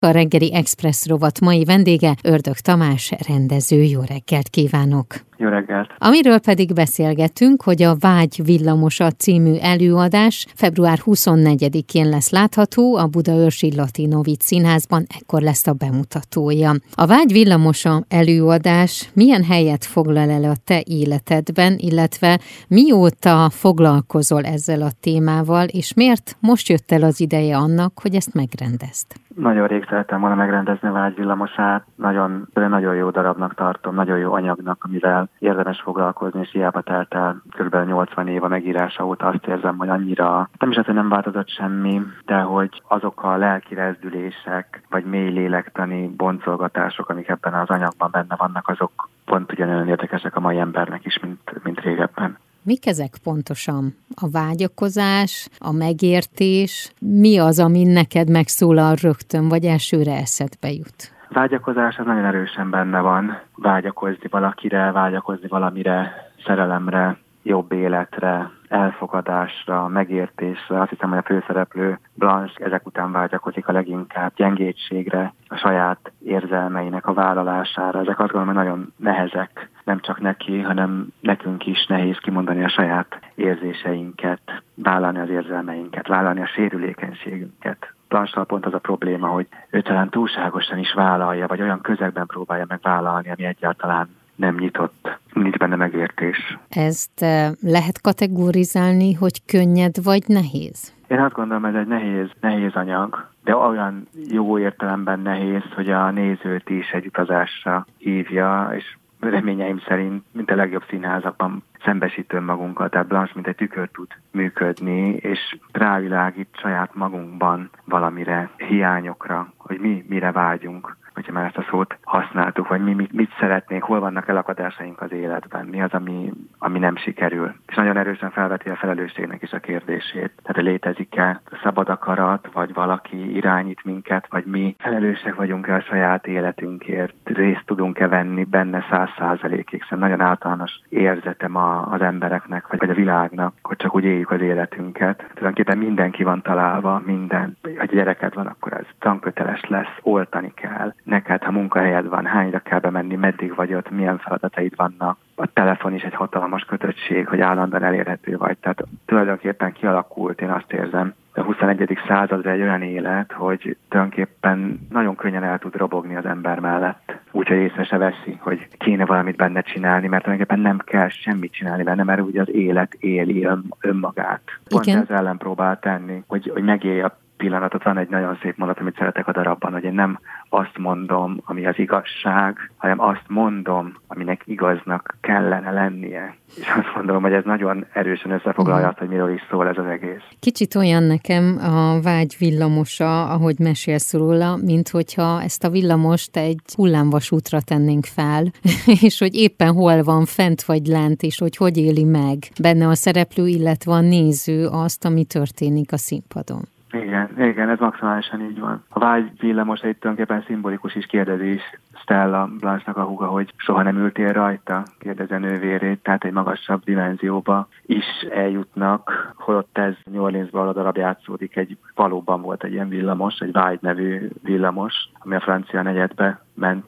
A reggeli Express rovat mai vendége Ördög Tamás rendező. Jó reggelt kívánok! Jó reggelt! Amiről pedig beszélgetünk, hogy a Vágy villamosa című előadás február 24-én lesz látható a Budaörsi Latinovic Színházban, ekkor lesz a bemutatója. A Vágy villamosa előadás milyen helyet foglal el a te életedben, illetve mióta foglalkozol ezzel a témával, és miért most jött el az ideje annak, hogy ezt megrendezd? Nagyon rég szerettem volna megrendezni a vágyvillamosát, nagyon, nagyon jó darabnak tartom, nagyon jó anyagnak, amivel érdemes foglalkozni, és hiába telt el kb. 80 év a megírása óta azt érzem, hogy annyira, nem is az, hogy nem változott semmi, de hogy azok a lelki rezdülések, vagy mély lélektani boncolgatások, amik ebben az anyagban benne vannak, azok pont ugyanolyan érdekesek a mai embernek is, mint, mint régebben. Mik ezek pontosan? A vágyakozás, a megértés? Mi az, ami neked megszólal rögtön, vagy elsőre eszedbe jut? Vágyakozás az nagyon erősen benne van. Vágyakozni valakire, vágyakozni valamire, szerelemre, jobb életre, elfogadásra, megértésre. Azt hiszem, hogy a főszereplő Blanche ezek után vágyakozik a leginkább gyengétségre, a saját érzelmeinek a vállalására. Ezek azt gondolom, hogy nagyon nehezek, nem csak neki, hanem nekünk is nehéz kimondani a saját érzéseinket, vállalni az érzelmeinket, vállalni a sérülékenységünket. Blanche pont az a probléma, hogy ő talán túlságosan is vállalja, vagy olyan közegben próbálja meg vállalni, ami egyáltalán nem nyitott, nincs benne megértés. Ezt eh, lehet kategorizálni, hogy könnyed vagy nehéz? Én azt gondolom, ez egy nehéz, nehéz anyag, de olyan jó értelemben nehéz, hogy a nézőt is egy utazásra hívja, és reményeim szerint, mint a legjobb színházakban szembesítő magunkat, tehát Blanche mint egy tükör tud működni, és rávilágít saját magunkban valamire, hiányokra, hogy mi mire vágyunk hogyha már ezt a szót használtuk, vagy mi mit, mit szeretnénk, hol vannak elakadásaink az életben, mi az, ami, ami nem sikerül. És nagyon erősen felveti a felelősségnek is a kérdését. Tehát létezik-e szabad akarat, vagy valaki irányít minket, vagy mi felelősek vagyunk-e a saját életünkért, részt tudunk-e venni benne száz százalékig, hiszen nagyon általános érzetem a, az embereknek, vagy, vagy a világnak, hogy csak úgy éljük az életünket. Tulajdonképpen mindenki van találva, minden. Ha gyereked van, akkor ez tanköteles lesz, oltani kell, neked, ha munkahelyed van, hányra kell bemenni, meddig vagy ott, milyen feladataid vannak. A telefon is egy hatalmas kötöttség, hogy állandóan elérhető vagy. Tehát tulajdonképpen kialakult, én azt érzem, a 21. századra egy olyan élet, hogy tulajdonképpen nagyon könnyen el tud robogni az ember mellett. Úgyhogy észre se veszi, hogy kéne valamit benne csinálni, mert tulajdonképpen nem kell semmit csinálni benne, mert ugye az élet éli ön, önmagát. Pont Igen. ez ellen próbál tenni, hogy, hogy megélje a pillanatot. Van egy nagyon szép mondat, amit szeretek a darabban, hogy én nem azt mondom, ami az igazság, hanem azt mondom, aminek igaznak kellene lennie. És azt mondom, hogy ez nagyon erősen összefoglalja mhm. azt, hogy miről is szól ez az egész. Kicsit olyan nekem a vágy villamosa, ahogy mesélsz róla, mint hogyha ezt a villamost egy hullámvasútra tennénk fel, és hogy éppen hol van fent vagy lent, és hogy hogy éli meg benne a szereplő, illetve a néző azt, ami történik a színpadon. Igen, igen, ez maximálisan így van. A vágy villamos egy tulajdonképpen szimbolikus is kérdezés Stella Blanche-nak a húga, hogy soha nem ültél rajta, kérdezi a nővérét, tehát egy magasabb dimenzióba is eljutnak, holott ez New Orleansban a darab játszódik, egy valóban volt egy ilyen villamos, egy vágy nevű villamos, ami a francia negyedbe ment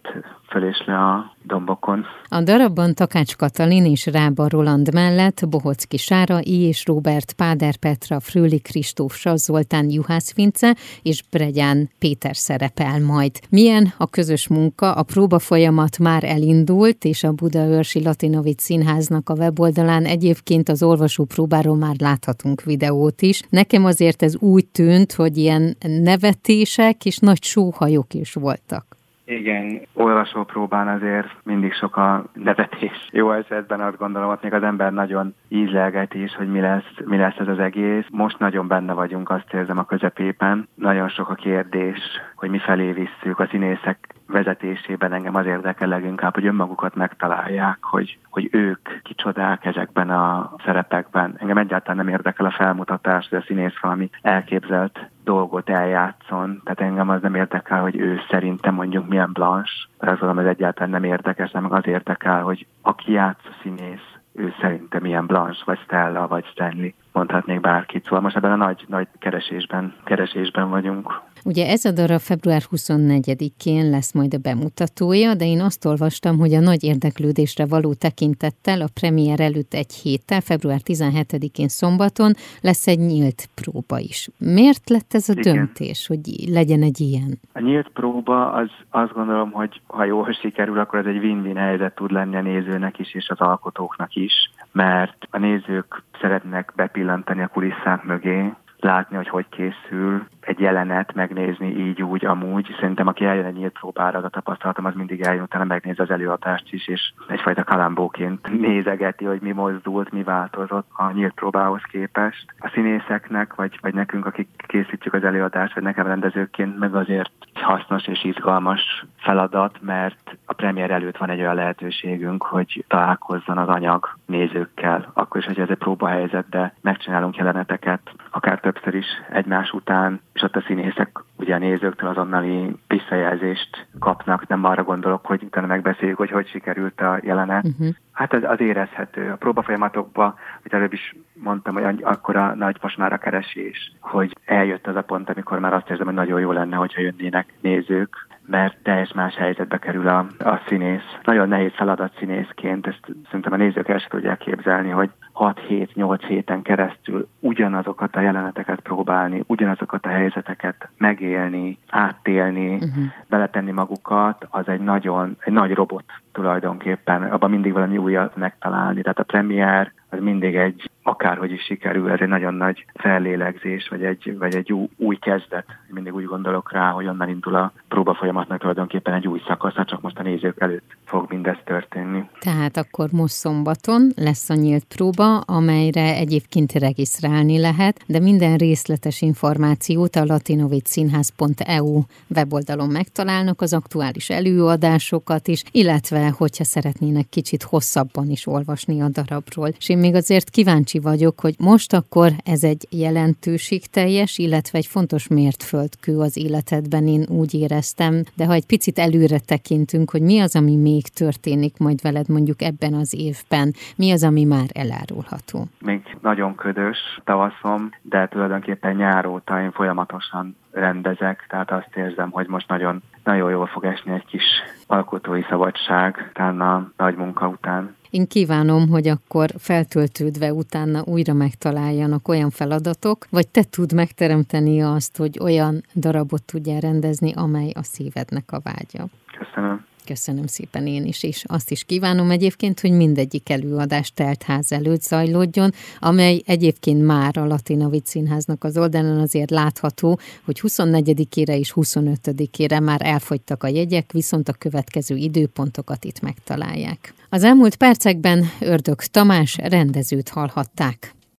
föl és le a dombokon. A darabban Takács Katalin és Rába Roland mellett Bohocki Sára, I. és Robert Páder Petra, Frőli Kristóf Zoltán Juhász Vince és Bregyán Péter szerepel majd. Milyen a közös munka, a próba folyamat már elindult, és a Budaörsi Latinovic Színháznak a weboldalán egyébként az olvasó próbáról már láthatunk videót is. Nekem azért ez úgy tűnt, hogy ilyen nevetések és nagy sóhajok is voltak. Igen, olvasó próbán azért mindig sok a nevetés. Jó esetben azt gondolom, hogy még az ember nagyon ízlelgeti is, hogy mi lesz, mi lesz ez az egész. Most nagyon benne vagyunk, azt érzem a közepében. Nagyon sok a kérdés, hogy mi felé visszük. A színészek vezetésében engem az érdekel leginkább, hogy önmagukat megtalálják, hogy, hogy ők kicsodák ezekben a szerepekben. Engem egyáltalán nem érdekel a felmutatás, hogy a színész valami elképzelt dolgot eljátszon. Tehát engem az nem érdekel, hogy ő szerintem mondjuk milyen Blanche, mert azt mondom, ez egyáltalán nem érdekes, nem az érdekel, hogy aki játsz a színész, ő szerintem milyen Blanche, vagy Stella, vagy Stanley, mondhatnék bárkit. Szóval most ebben a nagy, nagy keresésben, keresésben vagyunk. Ugye ez a darab február 24-én lesz majd a bemutatója, de én azt olvastam, hogy a nagy érdeklődésre való tekintettel a premier előtt egy héttel, február 17-én szombaton lesz egy nyílt próba is. Miért lett ez a Igen. döntés, hogy legyen egy ilyen? A nyílt próba az azt gondolom, hogy ha jól sikerül, akkor ez egy win-win helyzet tud lenni a nézőnek is, és az alkotóknak is, mert a nézők szeretnek bepillantani a kulisszák mögé, látni, hogy hogy készül egy jelenet, megnézni így, úgy, amúgy. Szerintem aki eljön egy nyílt próbára, az a tapasztalatom, az mindig eljön, utána megnéz az előadást is, és egyfajta kalambóként nézegeti, hogy mi mozdult, mi változott a nyílt próbához képest. A színészeknek, vagy, vagy nekünk, akik készítjük az előadást, vagy nekem rendezőként, meg azért hasznos és izgalmas feladat, mert a premier előtt van egy olyan lehetőségünk, hogy találkozzon az anyag nézőkkel. Akkor is, hogy ez egy próbahelyzet, de megcsinálunk jeleneteket, akár többször is egymás után, és ott a színészek ugye a nézőktől azonnali visszajelzést kapnak, nem arra gondolok, hogy utána megbeszéljük, hogy hogy sikerült a jelenet. Uh-huh. Hát az, az érezhető. A próbafolyamatokban, hogy előbb is mondtam, hogy akkor a nagy most már a keresés, hogy eljött az a pont, amikor már azt érzem, hogy nagyon jó lenne, hogyha jönnének nézők, mert teljes más helyzetbe kerül a, a színész. Nagyon nehéz feladat színészként, ezt szerintem a nézők el sem tudják képzelni, hogy 6-7-8 héten keresztül ugyanazokat a jeleneteket próbálni, ugyanazokat a helyzeteket megélni, áttélni, uh-huh. beletenni magukat, az egy nagyon, egy nagy robot tulajdonképpen, abban mindig valami újat megtalálni. Tehát a premier az mindig egy, akárhogy is sikerül, ez egy nagyon nagy fellélegzés, vagy egy, vagy egy új, új kezdet. Mindig úgy gondolok rá, hogy onnan indul a próba folyamatnak tulajdonképpen egy új szakasza, csak most a nézők előtt fog mindez történni. Tehát akkor most szombaton lesz a nyílt próba, amelyre egyébként regisztrálni lehet, de minden részletes információt a latinovicszínház.eu weboldalon megtalálnak, az aktuális előadásokat is, illetve hogyha szeretnének kicsit hosszabban is olvasni a darabról. És én még azért kíváncsi vagyok, hogy most akkor ez egy jelentőségteljes, illetve egy fontos mértföldkő az életedben, én úgy éreztem, de ha egy picit előre tekintünk, hogy mi az, ami még történik majd veled mondjuk ebben az évben, mi az, ami már elárulható? Még nagyon ködös tavaszom, de tulajdonképpen nyár óta én folyamatosan rendezek, tehát azt érzem, hogy most nagyon, nagyon jól fog esni egy kis alkotói szabadság, utána nagy munka után. Én kívánom, hogy akkor feltöltődve utána újra megtaláljanak olyan feladatok, vagy te tud megteremteni azt, hogy olyan darabot tudjál rendezni, amely a szívednek a vágya. Köszönöm. Köszönöm szépen én is, és azt is kívánom egyébként, hogy mindegyik előadás teltház előtt zajlódjon, amely egyébként már a Latinavic Színháznak az oldalon azért látható, hogy 24-ére és 25-ére már elfogytak a jegyek, viszont a következő időpontokat itt megtalálják. Az elmúlt percekben Ördög Tamás rendezőt hallhatták.